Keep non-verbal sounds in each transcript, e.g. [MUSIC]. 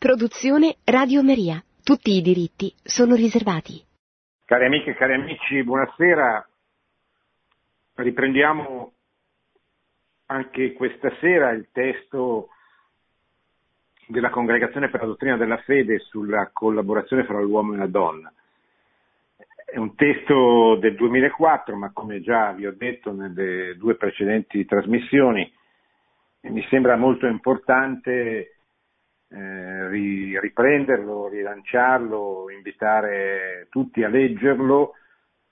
Produzione Radio Maria. Tutti i diritti sono riservati. Cari amiche e cari amici, buonasera. Riprendiamo anche questa sera il testo della Congregazione per la Dottrina della Fede sulla collaborazione fra l'uomo e la donna. È un testo del 2004, ma come già vi ho detto nelle due precedenti trasmissioni, mi sembra molto importante eh, riprenderlo, rilanciarlo, invitare tutti a leggerlo.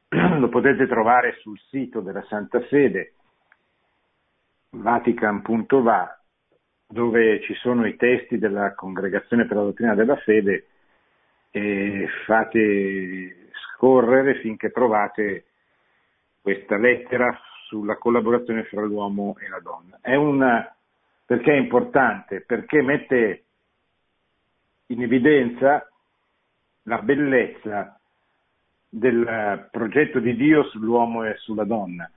[CLEARS THROAT] Lo potete trovare sul sito della Santa Sede, vatican.va, dove ci sono i testi della Congregazione per la Dottrina della Fede e fate scorrere finché trovate questa lettera sulla collaborazione fra l'uomo e la donna. È una, perché è importante? Perché mette in evidenza la bellezza del progetto di Dio sull'uomo e sulla donna,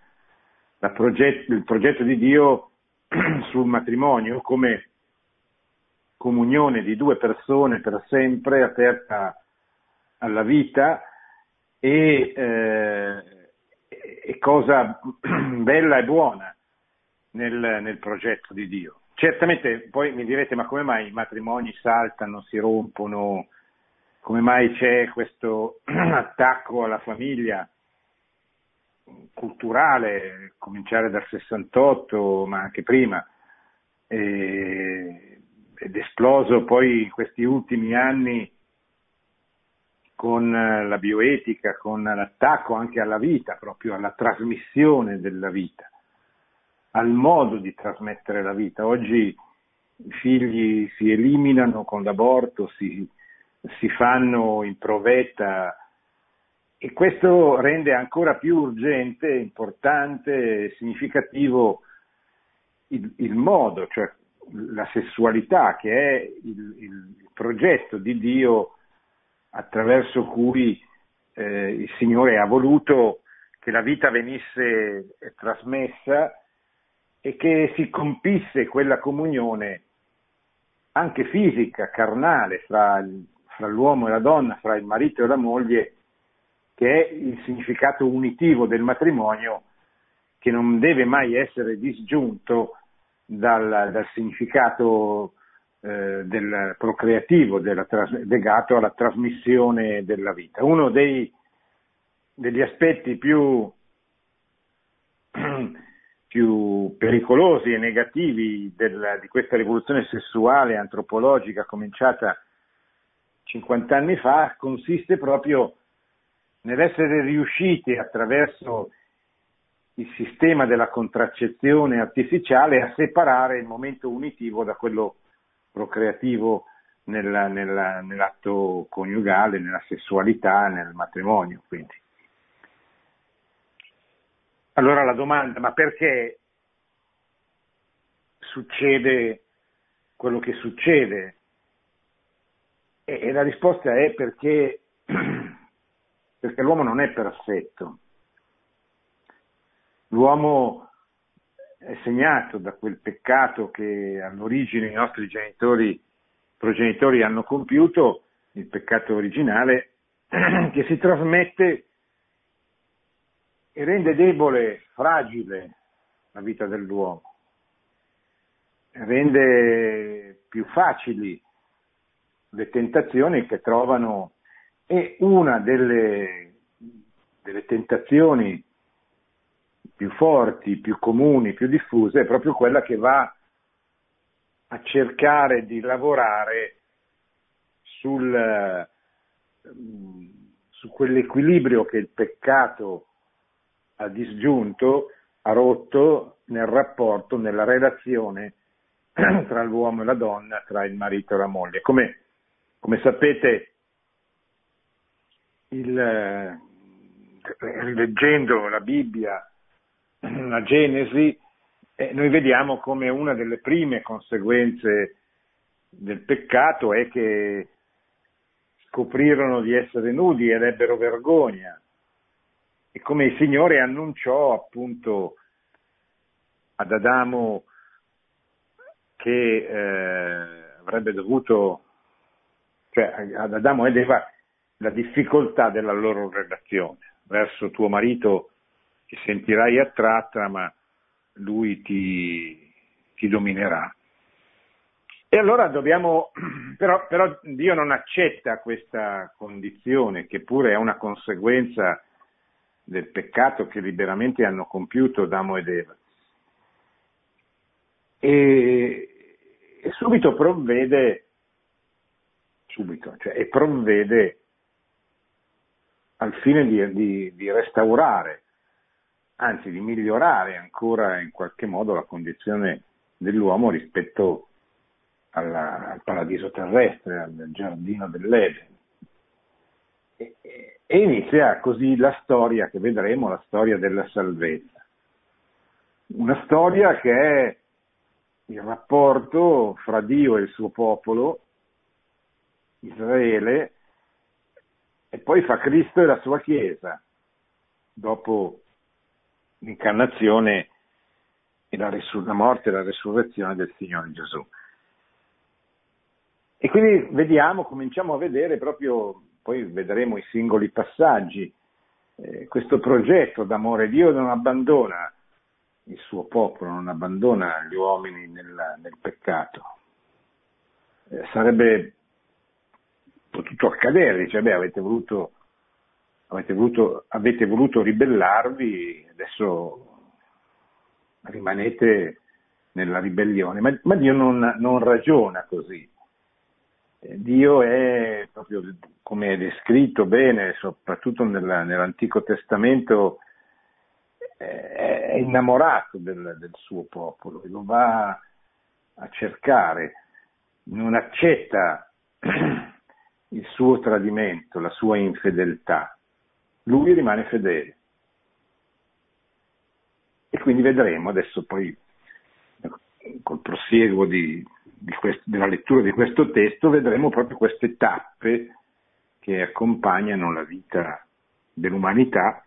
progetto, il progetto di Dio [CLEARS THROAT] sul matrimonio come comunione di due persone per sempre aperta alla vita e, eh, e cosa [CLEARS THROAT] bella e buona nel, nel progetto di Dio. Certamente poi mi direte ma come mai i matrimoni saltano, si rompono, come mai c'è questo [CLEARS THROAT] attacco alla famiglia culturale, cominciare dal 68 ma anche prima, ed esploso poi in questi ultimi anni con la bioetica, con l'attacco anche alla vita, proprio alla trasmissione della vita al modo di trasmettere la vita. Oggi i figli si eliminano con l'aborto, si, si fanno in provetta e questo rende ancora più urgente, importante, e significativo il, il, modo, cioè la sessualità che è il, il progetto di Dio attraverso cui eh, il Signore ha voluto che la vita venisse trasmessa e che si compisse quella comunione anche fisica, carnale, fra, fra, l'uomo e la donna, fra il marito e la moglie, che è il significato unitivo del matrimonio, che non deve mai essere disgiunto dal, dal significato eh, del procreativo della, legato alla trasmissione della vita. Uno dei, degli aspetti più [CLEARS THROAT] più pericolosi e negativi del, di questa rivoluzione sessuale antropologica cominciata 50 anni fa consiste proprio nell'essere riusciti attraverso il sistema della contraccezione artificiale a separare il momento unitivo da quello procreativo nella, nella, nell'atto coniugale, nella sessualità, nel matrimonio. Quindi. Allora la domanda, ma perché succede quello che succede? E, e la risposta è perché, [CLEARS THROAT] perché l'uomo non è perfetto. L'uomo è segnato da quel peccato che all'origine i nostri genitori, progenitori hanno compiuto, il peccato originale, [CLEARS THROAT] che si trasmette e rende debole, fragile la vita dell'uomo, rende più facili le tentazioni che trovano e una delle, delle tentazioni più forti, più comuni, più diffuse è proprio quella che va a cercare di lavorare sul, su quell'equilibrio che il peccato ha disgiunto, ha rotto nel rapporto, nella relazione [CLEARS THROAT] tra l'uomo e la donna, tra il marito e la moglie. Come, come sapete, il, eh, rileggendo la Bibbia, [CLEARS THROAT] la Genesi, eh, noi vediamo come una delle prime conseguenze del peccato è che scoprirono di essere nudi ed ebbero vergogna e come il Signore annunciò appunto ad Adamo che eh, avrebbe dovuto cioè ad Adamo ed Eva la difficoltà della loro relazione. Verso tuo marito ti sentirai attratta, ma lui ti, ti dominerà. E allora dobbiamo, [CLEARS THROAT] però, però, Dio non accetta questa condizione, che pure è una conseguenza del peccato che liberamente hanno compiuto Adamo ed Eva. E, e subito provvede, subito, cioè, e provvede al fine di, di, di restaurare, anzi di migliorare ancora in qualche modo la condizione dell'uomo rispetto alla, al paradiso terrestre, al giardino dell'Eden. E, e inizia così la storia che vedremo, la storia della salvezza. Una storia che è il rapporto fra Dio e il suo popolo, Israele, e poi fa Cristo e la sua Chiesa, dopo l'incarnazione e la, risur- la morte e la resurrezione del Signore Gesù. E quindi vediamo, cominciamo a vedere proprio, poi vedremo i singoli passaggi, eh, questo progetto d'amore. Dio non abbandona il suo popolo, non abbandona gli uomini nel, nel peccato. Eh, sarebbe potuto accadere, dice, beh, avete voluto, avete voluto, avete voluto ribellarvi, adesso rimanete nella ribellione, ma, ma Dio non, non ragiona così. Dio è proprio come è descritto bene, soprattutto nella, nell'Antico Testamento, è innamorato del, del, suo popolo, lo va a cercare, non accetta [CLEARS THROAT] il suo tradimento, la sua infedeltà. Lui rimane fedele. E quindi vedremo adesso poi col prosieguo di, di quest- della lettura di questo testo vedremo proprio queste tappe che accompagnano la vita dell'umanità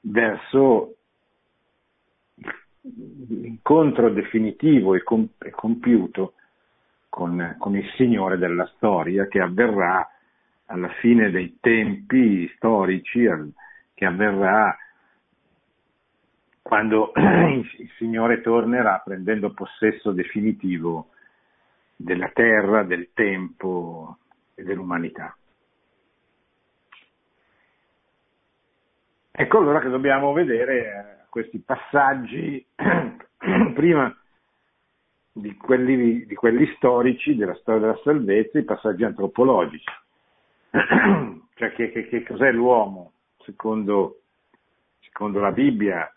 verso l'incontro definitivo e, com- compiuto con, con, il Signore della storia che avverrà alla fine dei tempi storici, che avverrà quando [CLEARS THROAT] il Signore tornerà prendendo possesso definitivo della terra, del tempo e dell'umanità. Ecco allora che dobbiamo vedere eh, questi passaggi [CLEARS THROAT] prima di quelli, di quelli, storici della storia della salvezza, i passaggi antropologici. [CLEARS THROAT] cioè che, che, che cos'è l'uomo secondo, secondo la Bibbia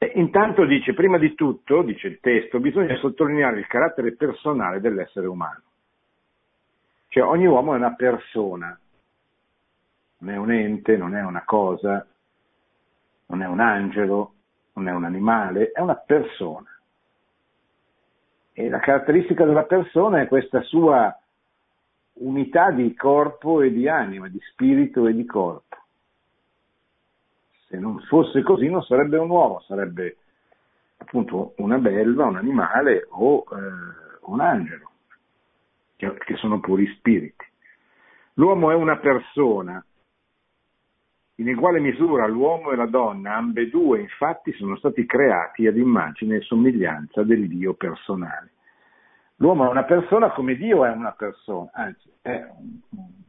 e intanto dice, prima di tutto, dice il testo, bisogna sottolineare il carattere personale dell'essere umano. Cioè ogni uomo è una persona, non è un ente, non è una cosa, non è un angelo, non è un animale, è una persona. E la caratteristica della persona è questa sua unità di corpo e di anima, di spirito e di corpo. Se non fosse così non sarebbe un uomo, sarebbe appunto una belva, un animale o eh, un angelo, che, che sono puri spiriti. L'uomo è una persona, in uguale misura l'uomo e la donna, ambedue infatti sono stati creati ad immagine e somiglianza del Dio personale. L'uomo è una persona come Dio è una persona, anzi è un,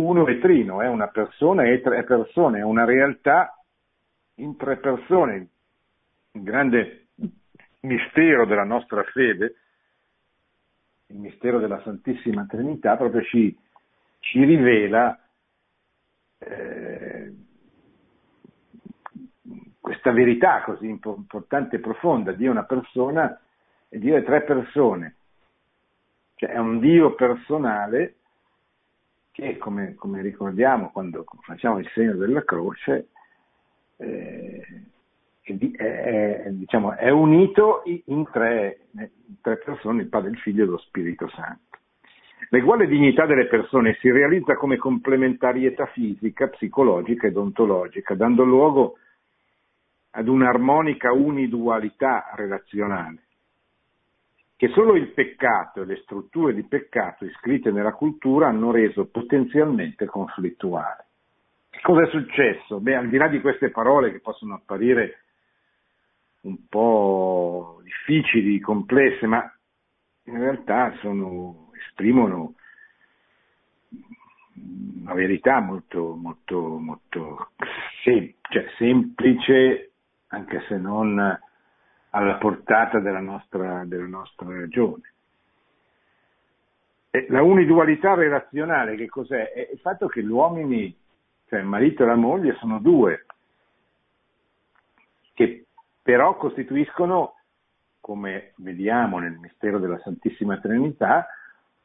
uno e trino, è una persona e tre persone, è una realtà in tre persone. Il grande mistero della nostra fede, il mistero della Santissima Trinità, proprio ci, ci rivela eh, questa verità così importante e profonda. Dio è una persona e Dio è tre persone. Cioè è un Dio personale che come, come, ricordiamo quando facciamo il segno della croce, eh, è, è, diciamo, è, unito in tre, in tre persone, il Padre, il Figlio e lo Spirito Santo. L'eguale dignità delle persone si realizza come complementarietà fisica, psicologica ed ontologica, dando luogo ad un'armonica unidualità relazionale. Che solo il peccato e le strutture di peccato iscritte nella cultura hanno reso potenzialmente conflittuale. Cosa è successo? Beh, al di là di queste parole che possono apparire un po' difficili, complesse, ma in realtà sono, esprimono una verità molto, molto, molto sem- cioè, semplice, anche se non alla portata della nostra, della nostra ragione. E la unidualità relazionale che cos'è? È il fatto che gli uomini, cioè il marito e la moglie, sono due, che però costituiscono, come vediamo nel mistero della Santissima Trinità,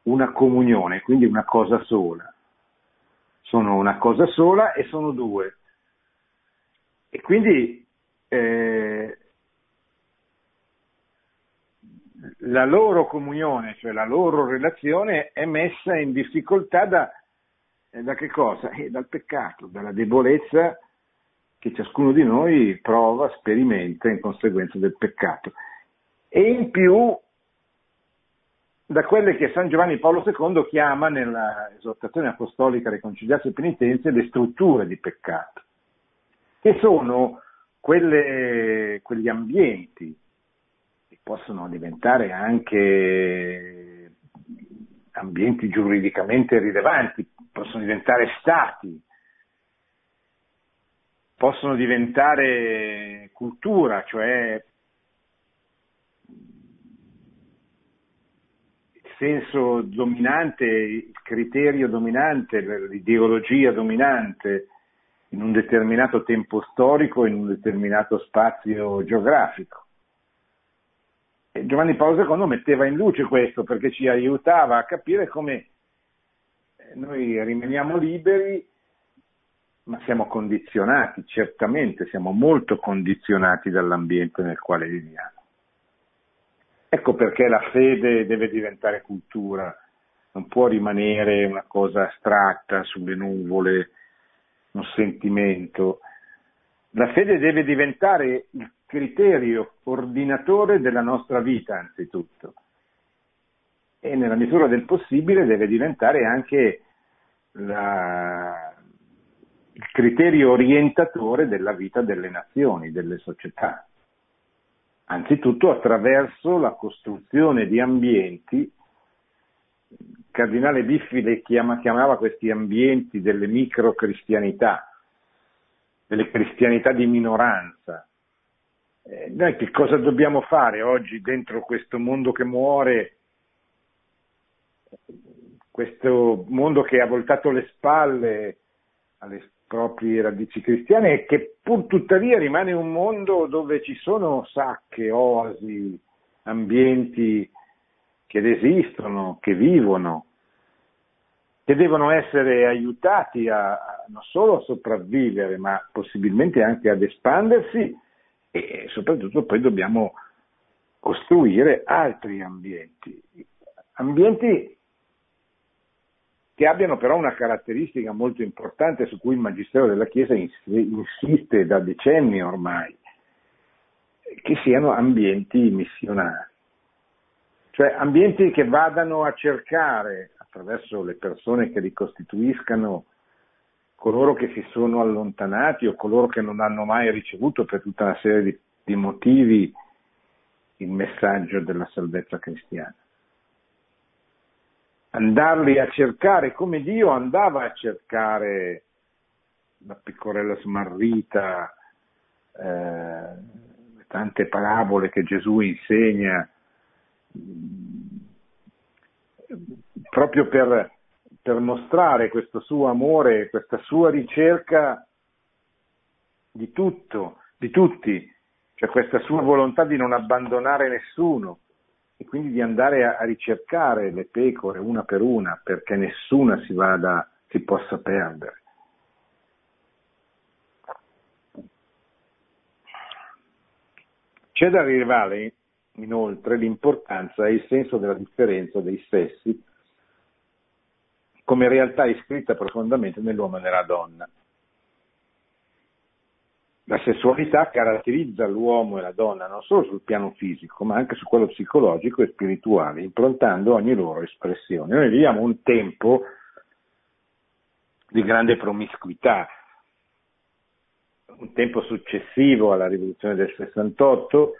una comunione, quindi una cosa sola. Sono una cosa sola e sono due. E quindi eh, la loro comunione, cioè la loro relazione, è messa in difficoltà da, eh, da che cosa? Eh, dal peccato, dalla debolezza che ciascuno di noi prova, sperimenta in conseguenza del peccato. E in più da quelle che San Giovanni Paolo II chiama nella esortazione apostolica Reconciliarsi e Penitenze le strutture di peccato, che sono quelle, quegli ambienti possono diventare anche ambienti giuridicamente rilevanti, possono diventare stati, possono diventare cultura, cioè il senso dominante, il criterio dominante, l'ideologia dominante in un determinato tempo storico, in un determinato spazio geografico. Giovanni Paolo II metteva in luce questo perché ci aiutava a capire come noi rimaniamo liberi, ma siamo condizionati, certamente siamo molto condizionati dall'ambiente nel quale viviamo. Ecco perché la fede deve diventare cultura, non può rimanere una cosa astratta sulle nuvole, un sentimento. La fede deve diventare il criterio ordinatore della nostra vita anzitutto e nella misura del possibile deve diventare anche la, il criterio orientatore della vita delle nazioni, delle società. Anzitutto attraverso la costruzione di ambienti, il Cardinale Biffi le chiama, chiamava questi ambienti delle microcristianità, delle cristianità di minoranza, eh, noi che cosa dobbiamo fare oggi dentro questo mondo che muore, questo mondo che ha voltato le spalle alle proprie radici cristiane e che pur tuttavia rimane un mondo dove ci sono sacche, oasi, ambienti che esistono, che vivono, che devono essere aiutati a, a non solo a sopravvivere, ma possibilmente anche ad espandersi e soprattutto poi dobbiamo costruire altri ambienti, ambienti che abbiano però una caratteristica molto importante su cui il Magistero della Chiesa insiste da decenni ormai, che siano ambienti missionari, cioè ambienti che vadano a cercare attraverso le persone che li costituiscano coloro che si sono allontanati o coloro che non hanno mai ricevuto per tutta una serie di, di motivi il messaggio della salvezza cristiana. Andarli a cercare come Dio andava a cercare la piccorella smarrita, eh, tante parabole che Gesù insegna, proprio per per mostrare questo suo amore, questa sua ricerca di tutto, di tutti, cioè questa sua volontà di non abbandonare nessuno e quindi di andare a, a ricercare le pecore una per una perché nessuna si vada, si possa perdere. C'è da rilevare inoltre l'importanza e il senso della differenza dei sessi come realtà iscritta profondamente nell'uomo e nella donna. la sessualità caratterizza l'uomo e la donna non solo sul piano fisico, ma anche su quello psicologico e spirituale, improntando ogni loro espressione. Noi viviamo un tempo di grande promiscuità, un tempo successivo alla rivoluzione del 68,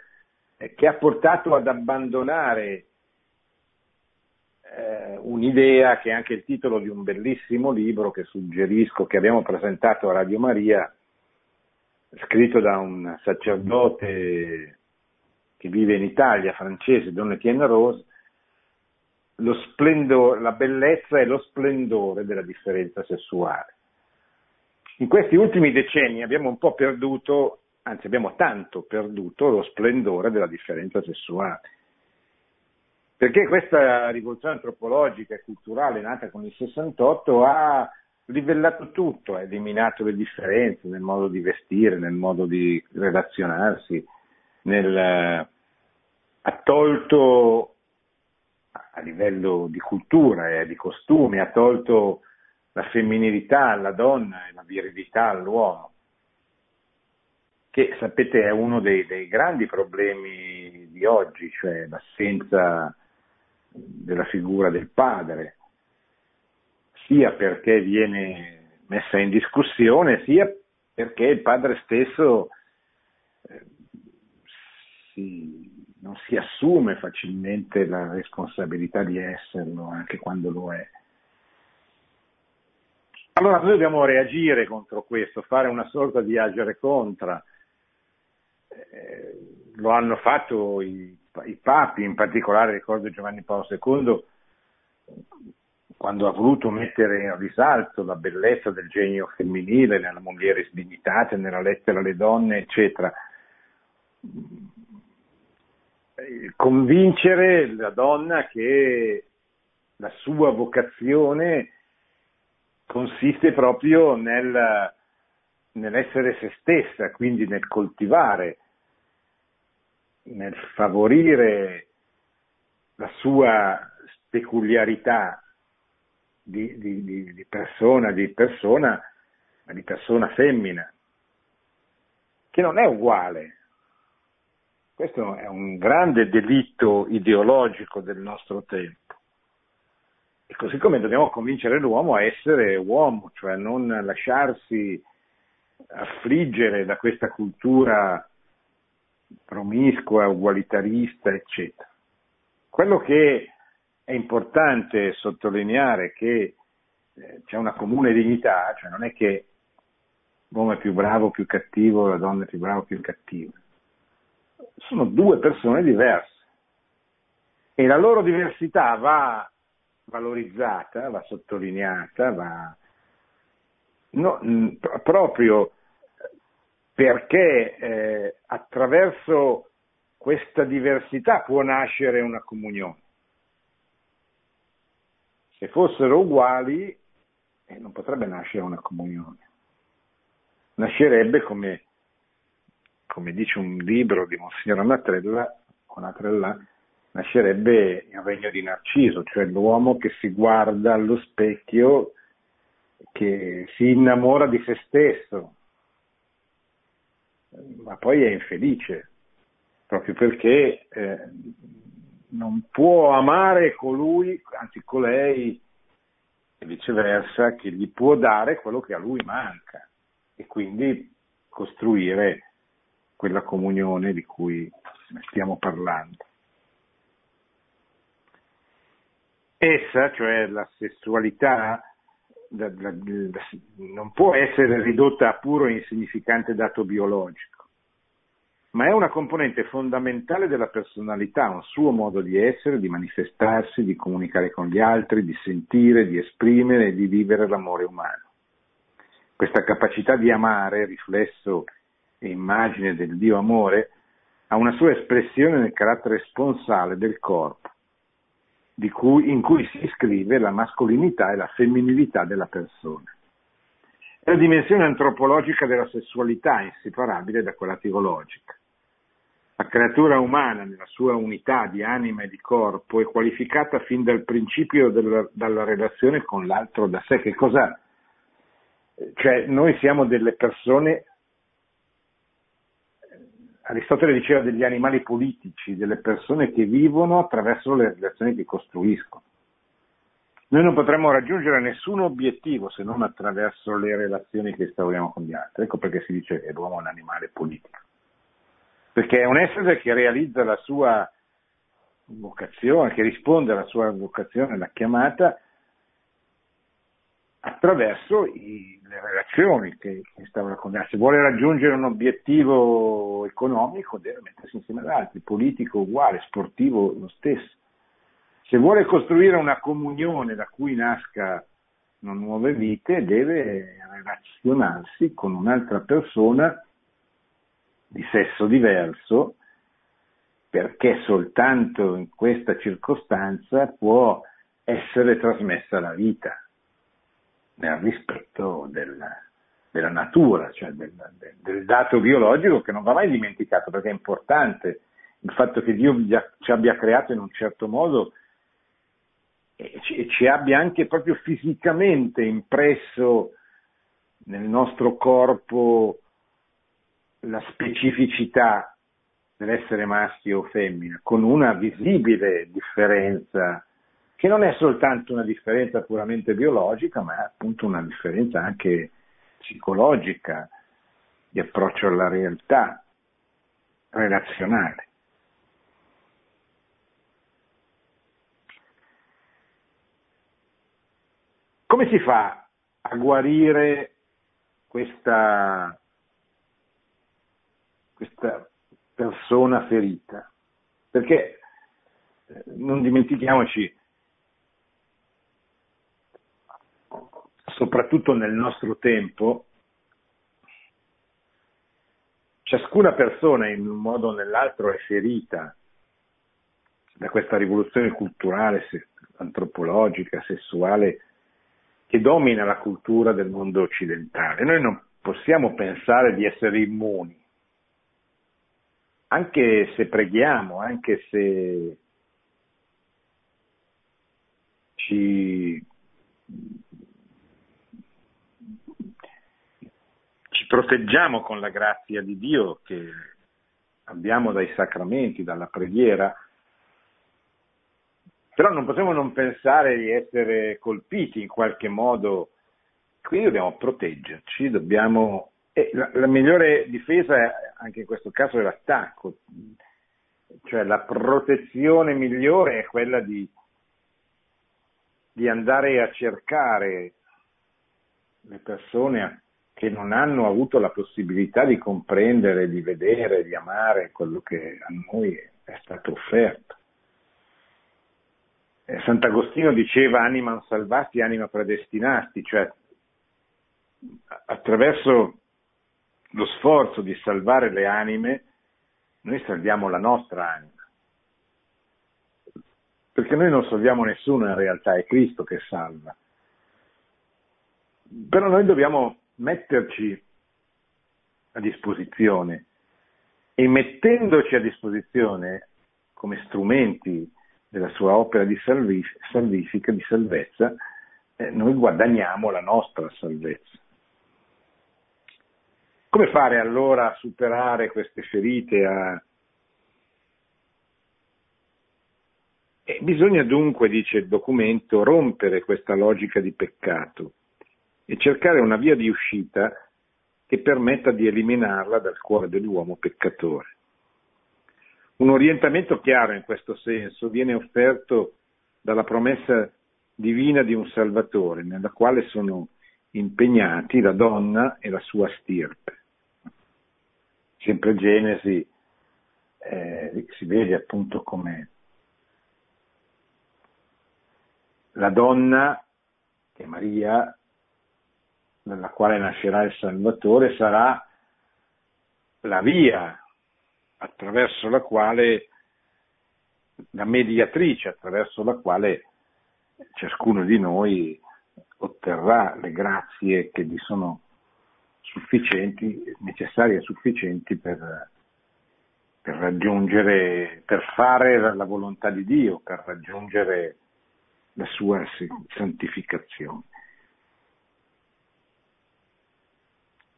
eh, che ha portato ad abbandonare eh, un'idea che è anche il titolo di un bellissimo libro che suggerisco, che abbiamo presentato a Radio Maria, scritto da un sacerdote che vive in Italia, francese, Don Etienne Rose, la bellezza e lo splendore della differenza sessuale. In questi ultimi decenni abbiamo un po' perduto, anzi abbiamo tanto perduto lo splendore della differenza sessuale. Perché questa rivoluzione antropologica e culturale nata con il 68 ha livellato tutto, ha eliminato le differenze nel modo di vestire, nel modo di relazionarsi, nel, ha tolto a livello di cultura e di costumi, ha tolto la femminilità alla donna e la virilità all'uomo, che sapete è uno dei, dei grandi problemi di oggi, cioè l'assenza della figura del padre, sia perché viene messa in discussione, sia perché il padre stesso eh, si, non si assume facilmente la responsabilità di esserlo, anche quando lo è. Allora noi dobbiamo reagire contro questo, fare una sorta di agere contra. Eh, lo hanno fatto i, i, papi, in particolare ricordo Giovanni Paolo II, quando ha voluto mettere in risalto la bellezza del genio femminile nella Mulieris Dignitate, nella lettera alle donne, eccetera. Convincere la donna che la sua vocazione consiste proprio nel, nell'essere se stessa, quindi nel coltivare, nel favorire la sua peculiarità di, di, di, persona, di persona, ma di persona femmina, che non è uguale. Questo è un grande delitto ideologico del nostro tempo. E così come dobbiamo convincere l'uomo a essere uomo, cioè a non lasciarsi affliggere da questa cultura promiscua, ugualitarista, eccetera. Quello che è importante sottolineare è che eh, c'è una comune dignità, cioè non è che l'uomo è più bravo più cattivo, la donna è più brava più cattiva. Sono due persone diverse e la loro diversità va valorizzata, va sottolineata, va no, proprio perché eh, attraverso questa diversità può nascere una comunione. Se fossero uguali eh, non potrebbe nascere una comunione. Nascerebbe come, come dice un libro di Monsignor Amatrella, con Atrella, nascerebbe il regno di Narciso, cioè l'uomo che si guarda allo specchio, che si innamora di se stesso, ma poi è infelice, proprio perché eh, non può amare colui, anzi colei, e viceversa, che gli può dare quello che a lui manca e quindi costruire quella comunione di cui stiamo parlando. essa, cioè la sessualità, non può essere ridotta a puro e insignificante dato biologico, ma è una componente fondamentale della personalità, un suo modo di essere, di manifestarsi, di comunicare con gli altri, di sentire, di esprimere e di vivere l'amore umano. Questa capacità di amare, riflesso e immagine del Dio amore, ha una sua espressione nel carattere sponsale del corpo cui, in cui si iscrive la mascolinità e la femminilità della persona. È la dimensione antropologica della sessualità inseparabile da quella teologica. La creatura umana, nella sua unità di anima e di corpo, è qualificata fin dal principio della, dalla relazione con l'altro da sé. Che cosa? Cioè, noi siamo delle persone Aristotele diceva degli animali politici, delle persone che vivono attraverso le relazioni che costruiscono. Noi non potremmo raggiungere nessun obiettivo se non attraverso le relazioni che instauriamo con gli altri. Ecco perché si dice che l'uomo è un animale politico. Perché è un essere che realizza la sua vocazione, che risponde alla sua vocazione, alla chiamata, attraverso i, le relazioni che, che stavo raccontando. Se vuole raggiungere un obiettivo economico deve mettersi insieme ad altri, politico uguale, sportivo lo stesso. Se vuole costruire una comunione da cui nasca nuove vite, deve relazionarsi con un'altra persona di sesso diverso, perché soltanto in questa circostanza può essere trasmessa la vita nel rispetto della, della natura, cioè del, del, del, dato biologico che non va mai dimenticato perché è importante il fatto che Dio ci abbia creato in un certo modo e ci, ci abbia anche proprio fisicamente impresso nel nostro corpo la specificità dell'essere maschio o femmina, con una visibile differenza che non è soltanto una differenza puramente biologica, ma è appunto una differenza anche psicologica, di approccio alla realtà, relazionale. Come si fa a guarire questa, questa persona ferita? Perché eh, non dimentichiamoci, soprattutto nel nostro tempo, ciascuna persona in un modo o nell'altro è ferita da questa rivoluzione culturale, antropologica, sessuale, che domina la cultura del mondo occidentale. Noi non possiamo pensare di essere immuni, anche se preghiamo, anche se ci ci proteggiamo con la grazia di Dio che abbiamo dai sacramenti, dalla preghiera, però non possiamo non pensare di essere colpiti in qualche modo, quindi dobbiamo proteggerci, dobbiamo... La, la, migliore difesa anche in questo caso è l'attacco, cioè la protezione migliore è quella di, di andare a cercare le persone che non hanno avuto la possibilità di comprendere, di vedere, di amare quello che a noi è stato offerto. Eh, Sant'Agostino diceva animam salvati, anima predestinati, cioè attraverso lo sforzo di salvare le anime, noi salviamo la nostra anima. Perché noi non salviamo nessuno in realtà, è Cristo che salva. Però noi dobbiamo metterci a disposizione e mettendoci a disposizione come strumenti della sua opera di salvifica, di salvezza, eh, noi guadagniamo la nostra salvezza. Come fare allora a superare queste ferite? A... E bisogna dunque, dice il documento, rompere questa logica di peccato e cercare una via di uscita che permetta di eliminarla dal cuore dell'uomo peccatore. Un orientamento chiaro in questo senso viene offerto dalla promessa divina di un Salvatore, nella quale sono impegnati la donna e la sua stirpe. Sempre Genesi eh, si vede appunto come la donna, che è Maria, nella quale nascerà il Salvatore, sarà la via attraverso la quale, la mediatrice attraverso la quale ciascuno di noi otterrà le grazie che gli sono sufficienti, necessarie e sufficienti per, per raggiungere, per fare la volontà di Dio, per raggiungere la sua santificazione.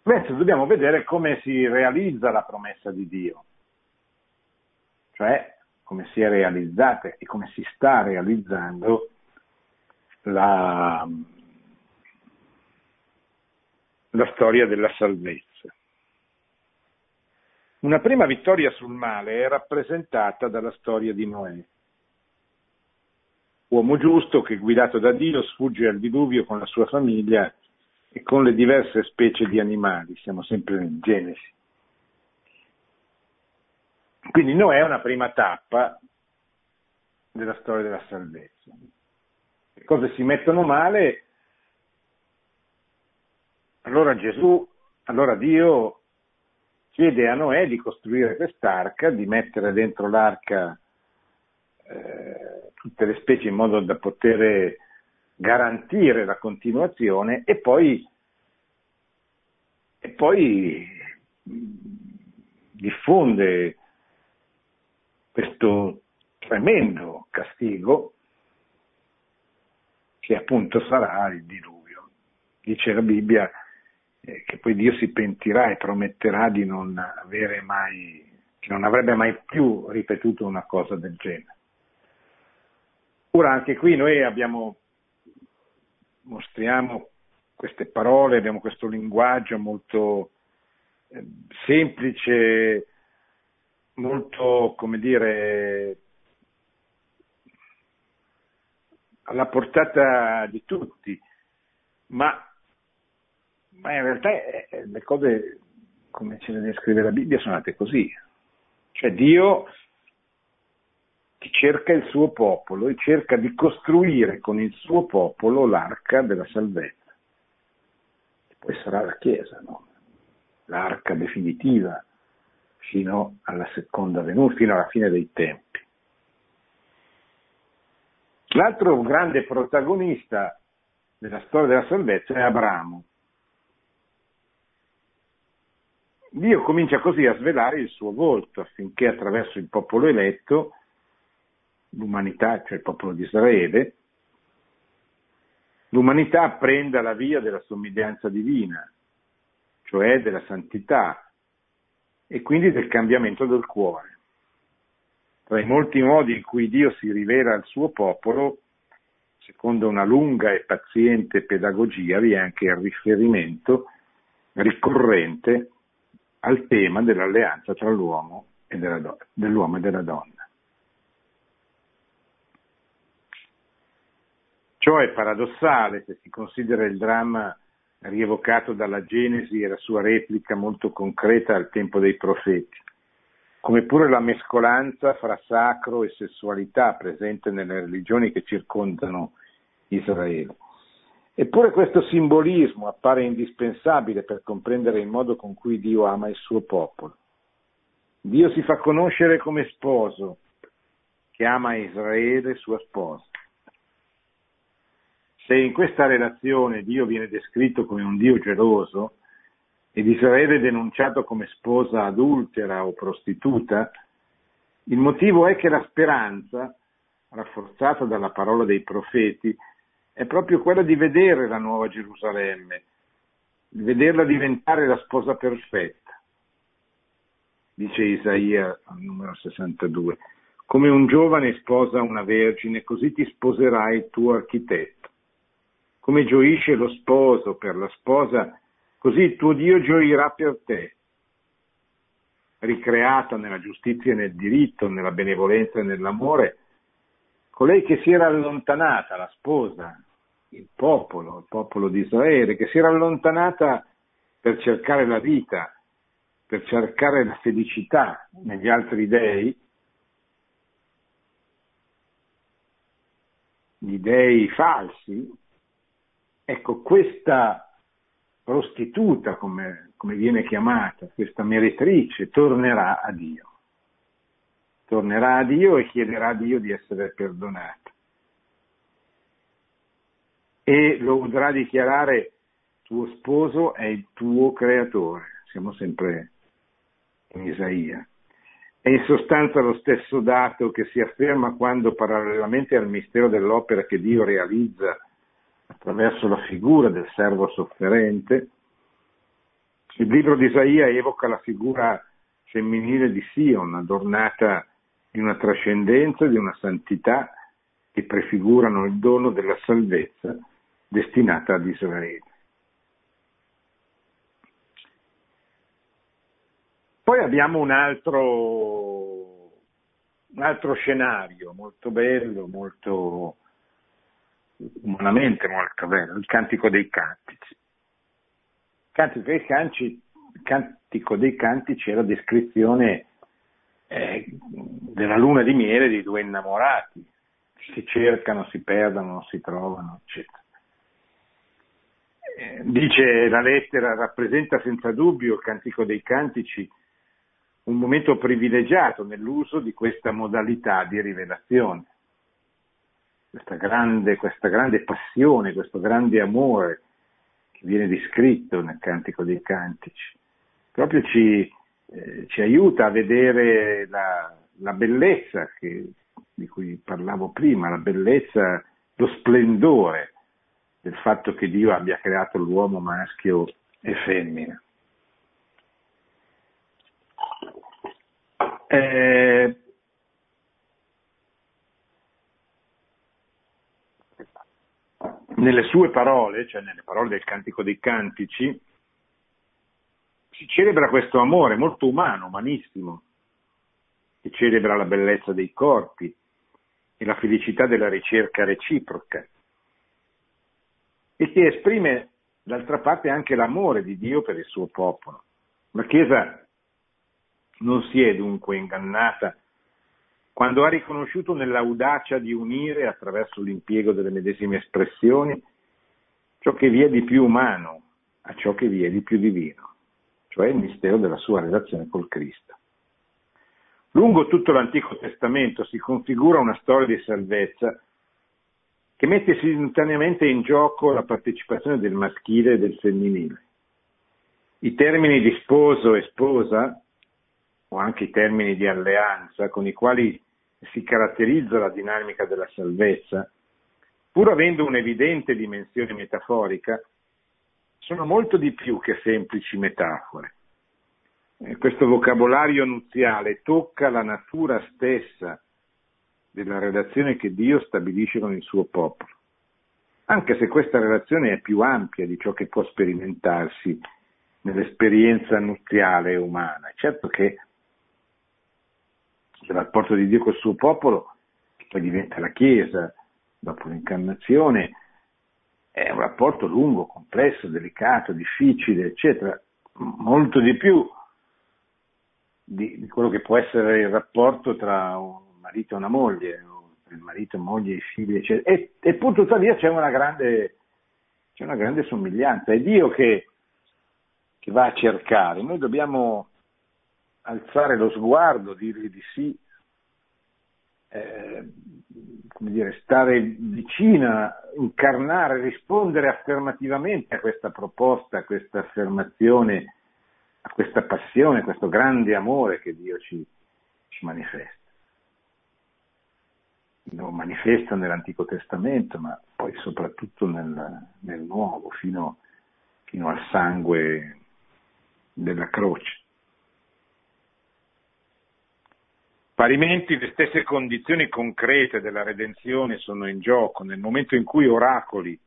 Adesso dobbiamo vedere come si realizza la promessa di Dio. cioè come si è realizzata e come si sta realizzando la, la storia della salvezza. Una prima vittoria sul male è rappresentata dalla storia di Noè, uomo giusto che guidato da Dio sfugge al diluvio con la sua famiglia e con le diverse specie di animali, siamo sempre in Genesi. Quindi Noè è una prima tappa della storia della salvezza. Le cose si mettono male, allora Gesù, allora Dio chiede a Noè di costruire quest'arca, di mettere dentro l'arca eh, tutte le specie in modo da poter garantire la continuazione e poi, e poi diffonde questo tremendo castigo che appunto sarà il diluvio. Dice la Bibbia eh, che poi Dio si pentirà e prometterà di non avere mai, che non avrebbe mai più ripetuto una cosa del genere. Ora anche qui noi abbiamo, mostriamo queste parole, abbiamo questo linguaggio molto eh, semplice, molto, come dire, alla portata di tutti, ma, ma in realtà eh, eh, le cose, come ce le descrive la Bibbia, sono andate così. Cioè Dio cerca il suo popolo e cerca di costruire con il suo popolo l'arca della salvezza. E poi sarà la Chiesa, no? l'arca definitiva fino alla seconda venuta, fino alla fine dei tempi. L'altro grande protagonista della storia della salvezza è Abramo. Dio comincia così a svelare il suo volto affinché attraverso il popolo eletto l'umanità, cioè il popolo di Israele, l'umanità prenda la via della somiglianza divina, cioè della santità e quindi del cambiamento del cuore. Tra i molti modi in cui Dio si rivela al suo popolo, secondo una lunga e paziente pedagogia, vi è anche il riferimento ricorrente al tema dell'alleanza tra l'uomo e della, dell'uomo e della donna. Ciò è paradossale se si considera il dramma rievocato dalla Genesi e la sua replica molto concreta al tempo dei profeti, come pure la mescolanza fra sacro e sessualità presente nelle religioni che circondano Israele. Eppure questo simbolismo appare indispensabile per comprendere il modo con cui Dio ama il suo popolo. Dio si fa conoscere come sposo che ama Israele, sua sposa. Se in questa relazione Dio viene descritto come un Dio geloso ed Israele denunciato come sposa adultera o prostituta, il motivo è che la speranza, rafforzata dalla parola dei profeti, è proprio quella di vedere la nuova Gerusalemme, di vederla diventare la sposa perfetta. Dice Isaia al numero 62, come un giovane sposa una vergine, così ti sposerai il tuo architetto. Come gioisce lo sposo per la sposa, così il tuo Dio gioirà per te. Ricreata nella giustizia e nel diritto, nella benevolenza e nell'amore, colei che si era allontanata, la sposa, il popolo, il popolo di Israele, che si era allontanata per cercare la vita, per cercare la felicità negli altri dei, gli dei falsi, Ecco, questa prostituta, come, come viene chiamata, questa meretrice, tornerà a Dio. Tornerà a Dio e chiederà a Dio di essere perdonata. E lo udrà dichiarare, tuo sposo è il tuo creatore. Siamo sempre in Isaia. È in sostanza lo stesso dato che si afferma quando, parallelamente al mistero dell'opera che Dio realizza attraverso la figura del servo sofferente. Il libro di Isaia evoca la figura femminile di Sion, adornata di una trascendenza, di una santità che prefigurano il dono della salvezza destinata ad Israele. Poi abbiamo un altro, un altro scenario molto bello, molto umanamente molto bello, il Cantico dei Cantici. Cantico dei Cantici, Cantico dei Cantici è la descrizione eh, della luna di miele di due innamorati, si cercano, si perdono, si trovano, eccetera. Eh, dice la lettera, rappresenta senza dubbio il Cantico dei Cantici un momento privilegiato nell'uso di questa modalità di rivelazione. Questa grande, questa grande passione, questo grande amore che viene descritto nel Cantico dei Cantici, proprio ci, eh, ci aiuta a vedere la, la bellezza che, di cui parlavo prima, la bellezza, lo splendore del fatto che Dio abbia creato l'uomo maschio e femmina. Eh, nelle sue parole, cioè nelle parole del Cantico dei Cantici, si celebra questo amore molto umano, umanissimo, che celebra la bellezza dei corpi e la felicità della ricerca reciproca e che esprime d'altra parte anche l'amore di Dio per il suo popolo. La Chiesa non si è dunque ingannata quando ha riconosciuto nell'audacia di unire attraverso l'impiego delle medesime espressioni ciò che vi è di più umano a ciò che vi è di più divino, cioè il mistero della sua relazione col Cristo. Lungo tutto l'Antico Testamento si configura una storia di salvezza che mette simultaneamente in gioco la partecipazione del maschile e del femminile. I termini di sposo e sposa o anche i termini di alleanza con i quali si caratterizza la dinamica della salvezza, pur avendo un'evidente dimensione metaforica, sono molto di più che semplici metafore. Eh, questo vocabolario nuziale tocca la natura stessa della relazione che Dio stabilisce con il suo popolo, anche se questa relazione è più ampia di ciò che può sperimentarsi nell'esperienza nuziale umana. Certo che il rapporto di Dio col suo popolo, che poi diventa la Chiesa dopo l'incarnazione, è un rapporto lungo, complesso, delicato, difficile, eccetera, molto di più di, di quello che può essere il rapporto tra un marito e una moglie, o il marito, moglie e figli, eccetera. E, e pur tuttavia c'è una grande, c'è una grande somiglianza, è Dio che, che va a cercare, noi dobbiamo alzare lo sguardo, dirgli di sì, eh, come dire, stare vicina, incarnare, rispondere affermativamente a questa proposta, a questa affermazione, a questa passione, a questo grande amore che Dio ci, ci manifesta. Lo manifesta nell'Antico Testamento, ma poi soprattutto nel, nel Nuovo, fino, fino al sangue della croce. Parimenti le stesse condizioni concrete della redenzione sono in gioco nel momento in cui oracoli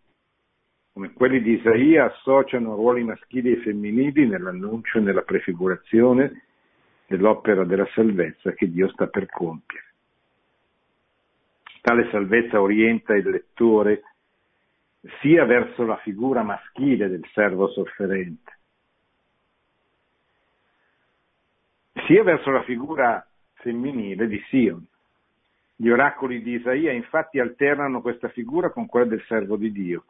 come quelli di Isaia associano ruoli maschili e femminili nell'annuncio e nella prefigurazione dell'opera della salvezza che Dio sta per compiere. Tale salvezza orienta il lettore sia verso la figura maschile del servo sofferente, sia verso la figura femminile di Sion. Gli oracoli di Isaia infatti alternano questa figura con quella del servo di Dio,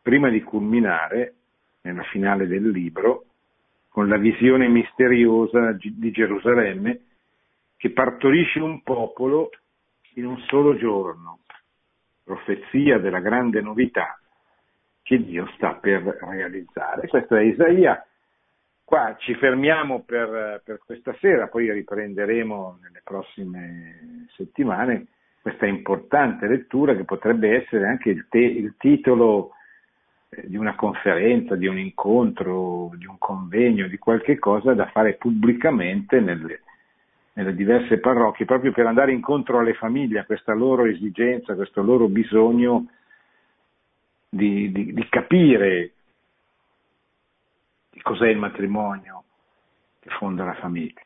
prima di culminare, nella finale del libro, con la visione misteriosa di Gerusalemme che partorisce un popolo in un solo giorno, profezia della grande novità che Dio sta per realizzare. Questo è Isaia Qua ci fermiamo per, per, questa sera, poi riprenderemo nelle prossime settimane questa importante lettura che potrebbe essere anche il, te, il titolo eh, di una conferenza, di un incontro, di un convegno, di qualche cosa da fare pubblicamente nelle, nelle diverse parrocchie, proprio per andare incontro alle famiglie, a questa loro esigenza, a questo loro bisogno di, di, di capire cos'è il matrimonio che fonda la famiglia.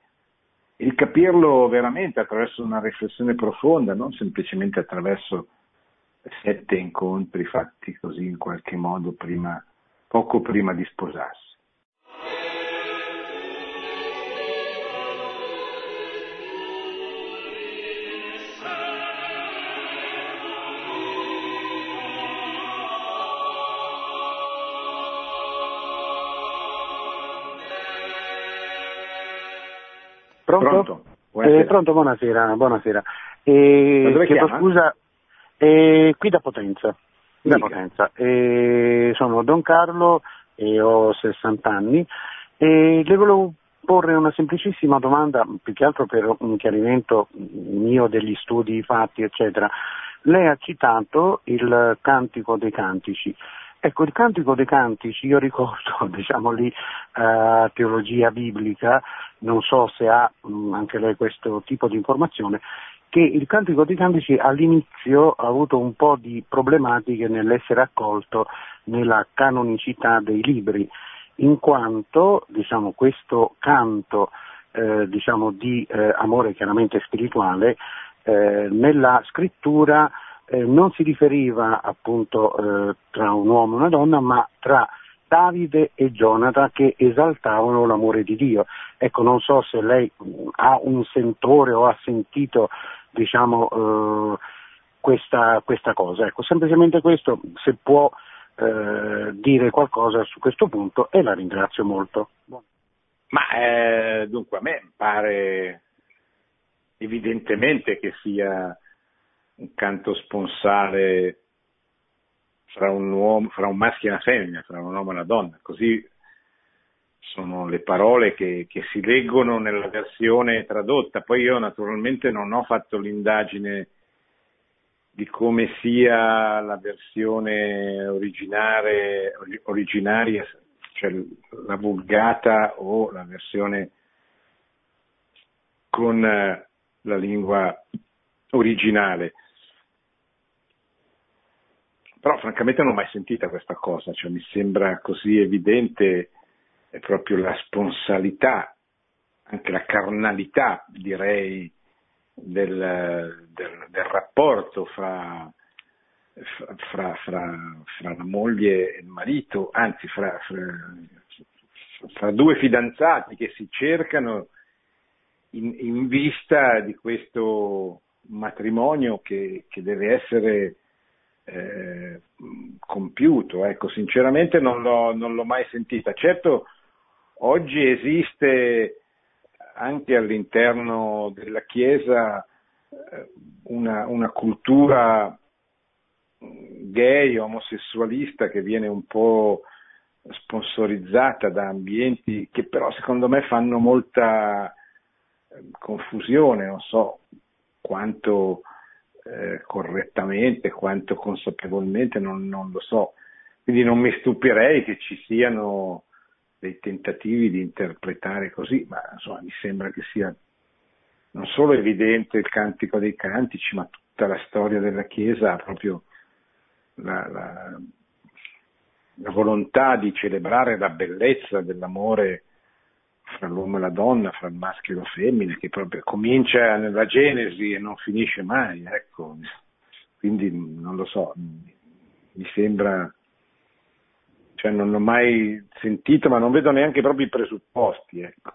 E di capirlo veramente attraverso una riflessione profonda, non semplicemente attraverso sette incontri fatti così in qualche modo prima, poco prima di sposarsi. Pronto? Pronto, buonasera. Eh, pronto, buonasera. buonasera. Eh, dove chiedo scusa, eh, qui da Potenza. Da Potenza. Eh, sono Don Carlo e ho 60 anni e le volevo porre una semplicissima domanda, più che altro per un chiarimento mio degli studi fatti, eccetera. Lei ha citato il Cantico dei Cantici. Ecco, il Cantico dei Cantici, io ricordo, [LAUGHS] diciamo lì, eh, teologia biblica, non so se ha mh, anche lei questo tipo di informazione, che il Cantico dei Cantici all'inizio ha avuto un po' di problematiche nell'essere accolto nella canonicità dei libri, in quanto diciamo, questo canto eh, diciamo, di eh, amore chiaramente spirituale eh, nella scrittura eh, non si riferiva appunto eh, tra un uomo e una donna, ma tra Davide e Jonathan che esaltavano l'amore di Dio. Ecco, non so se lei ha un sentore o ha sentito, diciamo, eh, questa, questa, cosa. Ecco, semplicemente questo, se può eh, dire qualcosa su questo punto e la ringrazio molto. Ma eh, dunque a me pare evidentemente che sia un canto sponsale fra un, uomo, fra un maschio e una femmina, fra un uomo e una donna, così sono le parole che, che, si leggono nella versione tradotta. Poi io naturalmente non ho fatto l'indagine di come sia la versione originaria, cioè la vulgata o la versione con la lingua originale. Però francamente non ho mai sentita questa cosa, cioè mi sembra così evidente proprio la sponsalità, anche la carnalità direi del, del, del rapporto fra, fra, fra, fra, la moglie e il marito, anzi fra, due fidanzati che si cercano in, in vista di questo matrimonio che, che deve essere eh, compiuto. Ecco, sinceramente non l'ho, non l'ho mai sentita. Certo, oggi esiste anche all'interno della Chiesa eh, una, una cultura gay, omosessualista che viene un po' sponsorizzata da ambienti che però secondo me fanno molta eh, confusione, non so quanto eh, correttamente, quanto consapevolmente, non, non, lo so. Quindi non mi stupirei che ci siano dei tentativi di interpretare così, ma insomma mi sembra che sia non solo evidente il cantico dei cantici, ma tutta la storia della Chiesa ha proprio la, la, la volontà di celebrare la bellezza dell'amore fra l'uomo e la donna, fra il maschio e la femmina, che proprio comincia nella Genesi e non finisce mai, ecco. Quindi non lo so, mi sembra, cioè non ho mai sentito, ma non vedo neanche proprio i presupposti, ecco.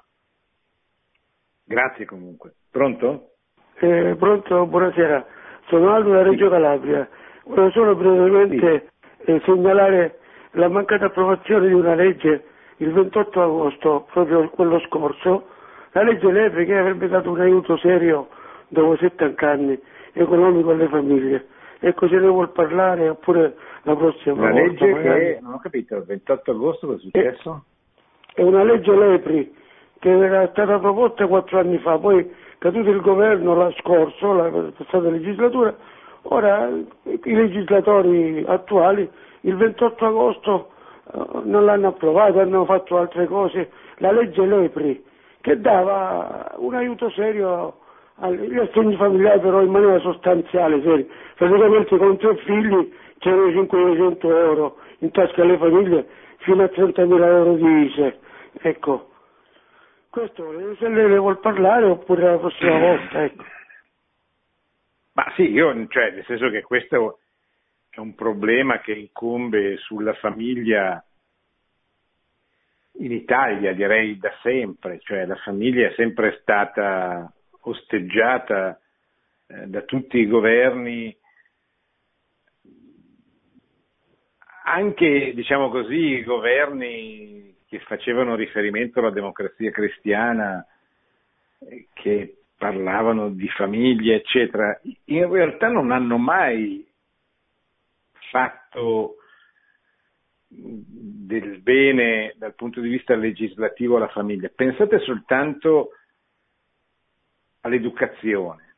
Grazie comunque. Pronto? Eh, pronto, buonasera. Sono Aldo da Reggio Calabria. Volevo solo brevemente eh, segnalare la mancata approvazione di una legge il 28 agosto, proprio quello scorso, la legge Lepre che avrebbe dato un aiuto serio dopo 70 anni economico alle famiglie. Ecco, se ne vuol parlare oppure la prossima la volta. legge magari. che, non ho capito, il 28 agosto cosa è successo? È, è una legge Lepri che era stata proposta quattro anni fa, poi caduto il governo l'anno scorso, la passata legislatura, ora i legislatori attuali il 28 agosto non l'hanno approvato, hanno fatto altre cose, la legge Lepri, che dava un aiuto serio agli assegni familiari però in maniera sostanziale, serio. praticamente con tre figli c'erano 500 euro in tasca alle famiglie fino a 30.000 euro di ISE. Ecco, questo se lei ne vuol parlare oppure la prossima [CLEARS THROAT] volta, ecco. Ma sì, io, cioè, nel senso che questo è un problema che incombe sulla famiglia in Italia, direi da sempre, cioè la famiglia è sempre stata osteggiata eh, da tutti i governi, anche, diciamo così, governi che facevano riferimento alla democrazia cristiana, eh, che parlavano di famiglia, eccetera, in realtà non hanno mai fatto del bene dal punto di vista legislativo alla famiglia. Pensate soltanto all'educazione.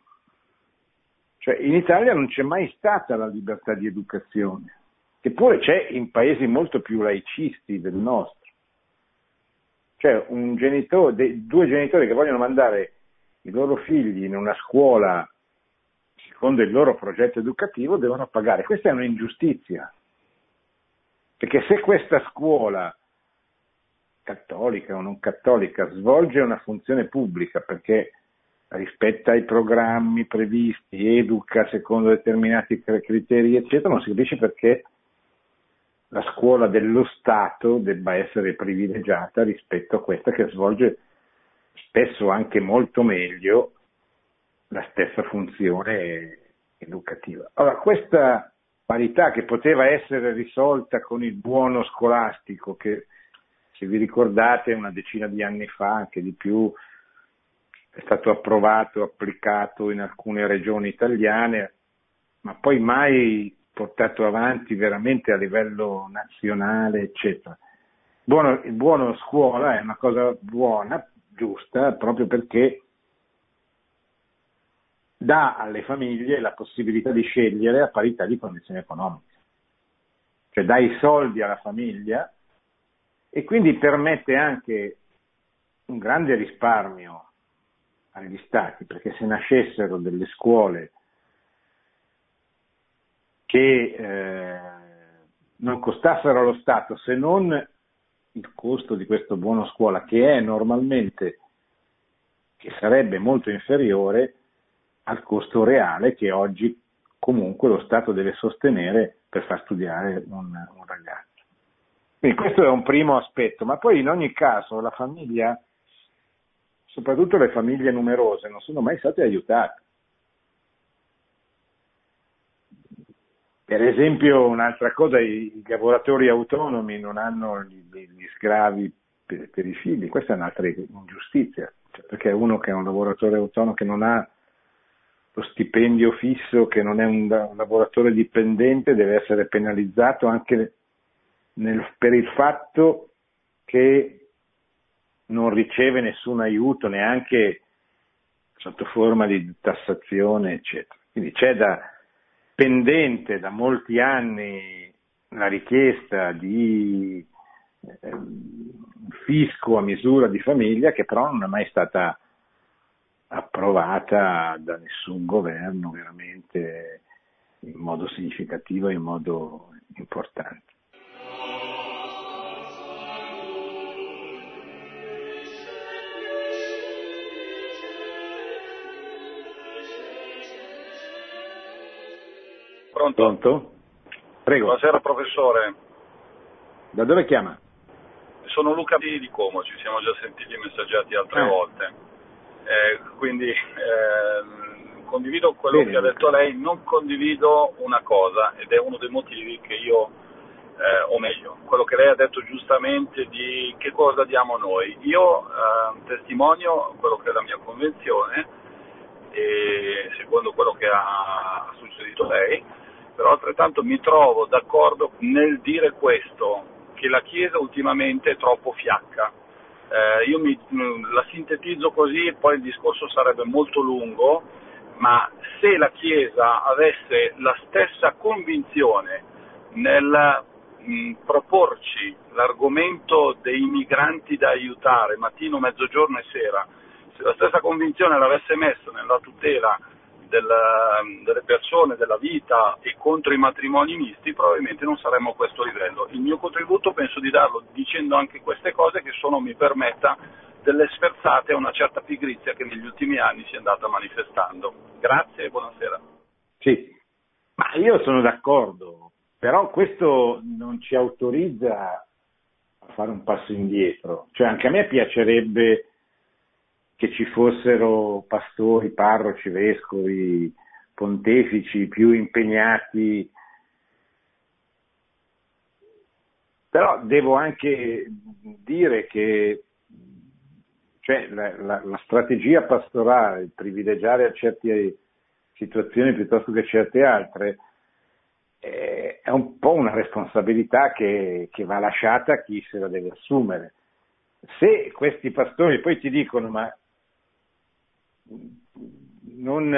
Cioè, in Italia non c'è mai stata la libertà di educazione, che pure c'è in paesi molto più laicisti del nostro. Cioè, genitore, due genitori che vogliono mandare i loro figli in una scuola secondo il loro progetto educativo devono pagare. Questa è un'ingiustizia, perché se questa scuola cattolica o non cattolica svolge una funzione pubblica perché rispetta i programmi previsti, educa secondo determinati criteri, eccetera, non si capisce perché la scuola dello Stato debba essere privilegiata rispetto a questa che svolge spesso anche molto meglio la stessa funzione educativa. Allora, questa parità che poteva essere risolta con il buono scolastico, che se vi ricordate una decina di anni fa, anche di più, è stato approvato, applicato in alcune regioni italiane, ma poi mai portato avanti veramente a livello nazionale, eccetera. Buono, il buono scuola è una cosa buona, giusta, proprio perché dà alle famiglie la possibilità di scegliere a parità di condizioni economiche. Cioè dà i soldi alla famiglia e quindi permette anche un grande risparmio agli stati, perché se nascessero delle scuole che eh, non costassero allo Stato se non il costo di questo buono scuola, che è normalmente, che sarebbe molto inferiore al costo reale che oggi comunque lo Stato deve sostenere per far studiare un, un ragazzo. Quindi questo è un primo aspetto, ma poi in ogni caso la famiglia, soprattutto le famiglie numerose, non sono mai state aiutate. Per esempio, un'altra cosa, i lavoratori autonomi non hanno gli, gli sgravi per, per, i figli, questa è un'altra ingiustizia, cioè, perché uno che è un lavoratore autonomo che non ha lo stipendio fisso, che non è un, lavoratore dipendente, deve essere penalizzato anche nel, per il fatto che non riceve nessun aiuto, neanche sotto forma di tassazione, eccetera. Quindi c'è da pendente da molti anni la richiesta di eh, fisco a misura di famiglia che però non è mai stata approvata da nessun governo veramente in modo significativo e in modo importante. Pronto? Pronto? Prego. Buonasera professore. Da dove chiama? Sono Luca di Como, ci siamo già sentiti messaggiati altre eh. volte. Eh, quindi eh, condivido quello Bene. che ha detto lei, non condivido una cosa ed è uno dei motivi che io, eh, o meglio, quello che lei ha detto giustamente di che cosa diamo noi. Io eh, testimonio quello che è la mia convenzione e secondo quello che ha suggerito lei, però altrettanto mi trovo d'accordo nel dire questo, che la Chiesa ultimamente è troppo fiacca. Eh, io mi, la sintetizzo così, poi il discorso sarebbe molto lungo, ma se la Chiesa avesse la stessa convinzione nel mh, proporci l'argomento dei migranti da aiutare mattino, mezzogiorno e sera, se la stessa convinzione l'avesse messo nella tutela del, delle persone, della vita e contro i matrimoni misti, probabilmente non saremmo a questo livello. Il mio contributo penso di darlo dicendo anche queste cose che sono, mi permetta, delle sferzate a una certa pigrizia che negli ultimi anni si è andata manifestando. Grazie e buonasera. Sì, ma io sono d'accordo, però questo non ci autorizza a fare un passo indietro. Cioè anche a me piacerebbe che ci fossero pastori, parroci, vescovi, pontefici più impegnati. Però devo anche dire che cioè, la, la, la, strategia pastorale, privilegiare certe situazioni piuttosto che certe altre, eh, è un po' una responsabilità che, che va lasciata a chi se la deve assumere. Se questi pastori poi ti dicono ma non,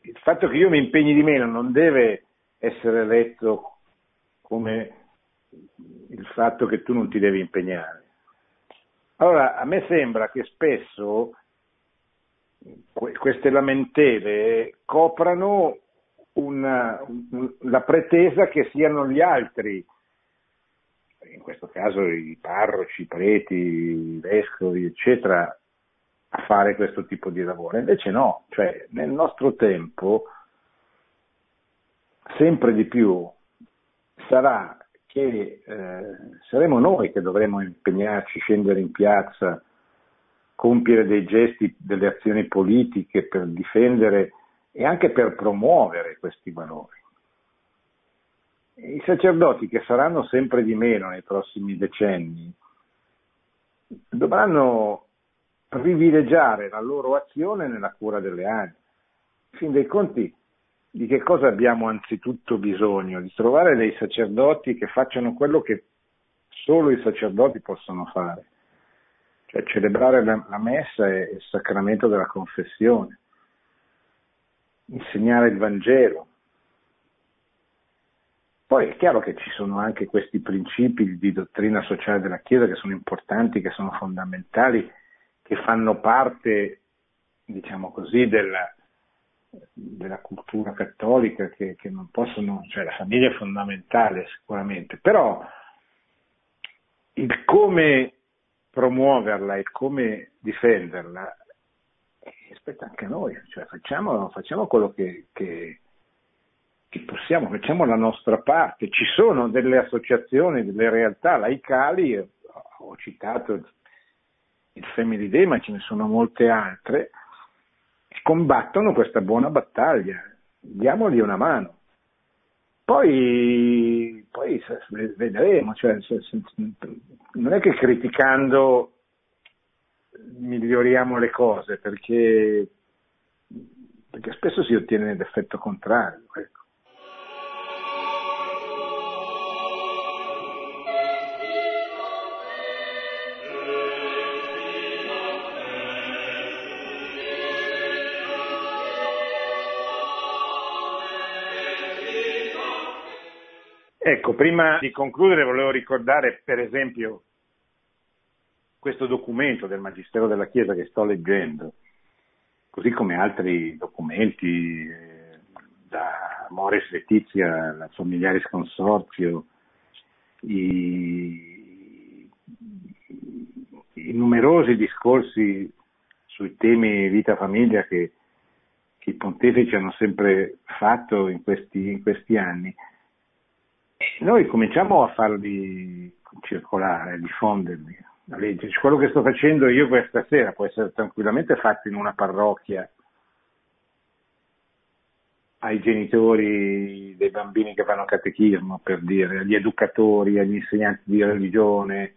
il fatto che io mi impegni di meno non deve essere letto come il fatto che tu non ti devi impegnare. Allora, a me sembra che spesso queste lamentele coprano una, la pretesa che siano gli altri, in questo caso i parroci, i preti, i vescovi, eccetera, a fare questo tipo di lavoro. Invece no, cioè nel nostro tempo sempre di più sarà che eh, saremo noi che dovremo impegnarci, scendere in piazza, compiere dei gesti, delle azioni politiche per difendere e anche per promuovere questi valori. I sacerdoti, che saranno sempre di meno nei prossimi decenni, dovranno privilegiare la loro azione nella cura delle anime. In fin dei conti, di che cosa abbiamo anzitutto bisogno? Di trovare dei sacerdoti che facciano quello che solo i sacerdoti possono fare, cioè celebrare la, la messa e il sacramento della confessione, insegnare il Vangelo. Poi è chiaro che ci sono anche questi principi di dottrina sociale della Chiesa che sono importanti, che sono fondamentali, che fanno parte, diciamo così, della, della cultura cattolica che, che, non possono, cioè la famiglia è fondamentale sicuramente, però il come promuoverla e come difenderla eh, spetta anche noi, cioè facciamo, facciamo quello che, che, che, possiamo, facciamo la nostra parte. Ci sono delle associazioni, delle realtà laicali, ho citato il Family Day, ma ce ne sono molte altre, combattono questa buona battaglia, diamogli una mano. Poi, poi vedremo, cioè, non è che criticando miglioriamo le cose, perché, perché spesso si ottiene l'effetto contrario. Ecco. Ecco, prima di concludere volevo ricordare per esempio questo documento del Magistero della Chiesa che sto leggendo, così come altri documenti eh, da Mores Letizia, la Familiaris Consorzio, i, i numerosi discorsi sui temi vita-famiglia che, che, i pontefici hanno sempre fatto in questi, in questi anni noi cominciamo a farli circolare, a diffonderli, a leggerci. Quello che sto facendo io questa sera può essere tranquillamente fatto in una parrocchia ai genitori dei bambini che fanno catechismo, per dire, agli educatori, agli insegnanti di religione.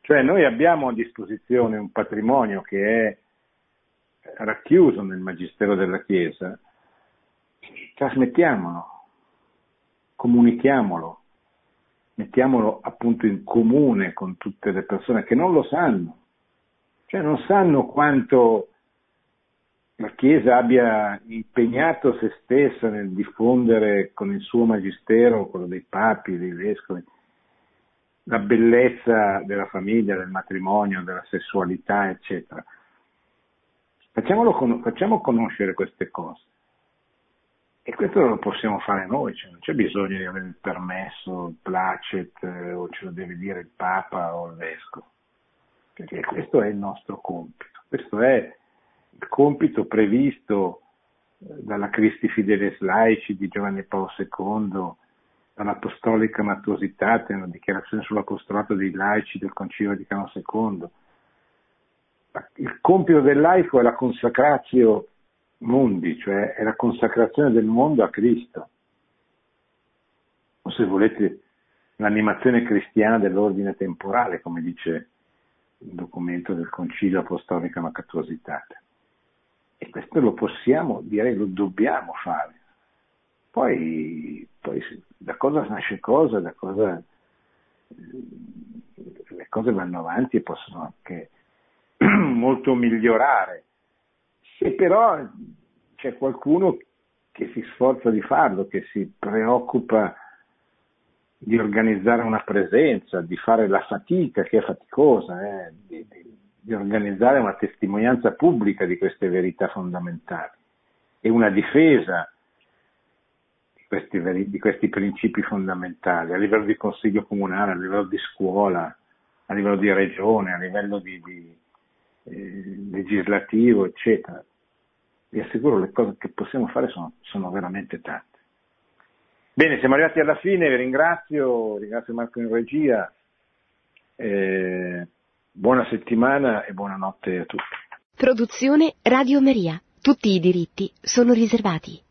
Cioè noi abbiamo a disposizione un patrimonio che è racchiuso nel Magistero della Chiesa, trasmettiamolo comunichiamolo, mettiamolo appunto in comune con tutte le persone che non lo sanno, cioè non sanno quanto la Chiesa abbia impegnato se stessa nel diffondere con il suo magistero, quello dei papi, dei vescovi, la bellezza della famiglia, del matrimonio, della sessualità, eccetera. Facciamolo, facciamo conoscere queste cose. E questo lo possiamo fare noi, cioè non c'è bisogno di avere il permesso, il placet, eh, o ce lo deve dire il Papa o il Vescovo, perché questo è il nostro compito, questo è il compito previsto eh, dalla Christi Fideles Laici di Giovanni Paolo II, dall'Apostolica Mattuositate, una dichiarazione sull'apostolato dei laici del Concilio Vaticano II. Il compito del laico è la consacratio mondi, cioè è la consacrazione del mondo a Cristo. O se volete l'animazione cristiana dell'ordine temporale, come dice il documento del Concilio Apostolico Macatuositate. E questo lo possiamo, direi lo dobbiamo fare. Poi, poi da cosa nasce cosa, da cosa le cose vanno avanti e possono anche [CLEARS THROAT] molto migliorare. Se però c'è qualcuno che si sforza di farlo, che si preoccupa di organizzare una presenza, di fare la fatica, che è faticosa, eh, di, di, di organizzare una testimonianza pubblica di queste verità fondamentali. E una difesa di questi, di questi principi fondamentali a livello di consiglio comunale, a livello di scuola, a livello di regione, a livello di, di eh, legislativo, eccetera. Vi assicuro le cose che possiamo fare sono, sono veramente tante. Bene, siamo arrivati alla fine, vi ringrazio, ringrazio Marco in regia. Eh, Buona settimana e buonanotte a tutti. Produzione Radio Maria. Tutti i diritti sono riservati.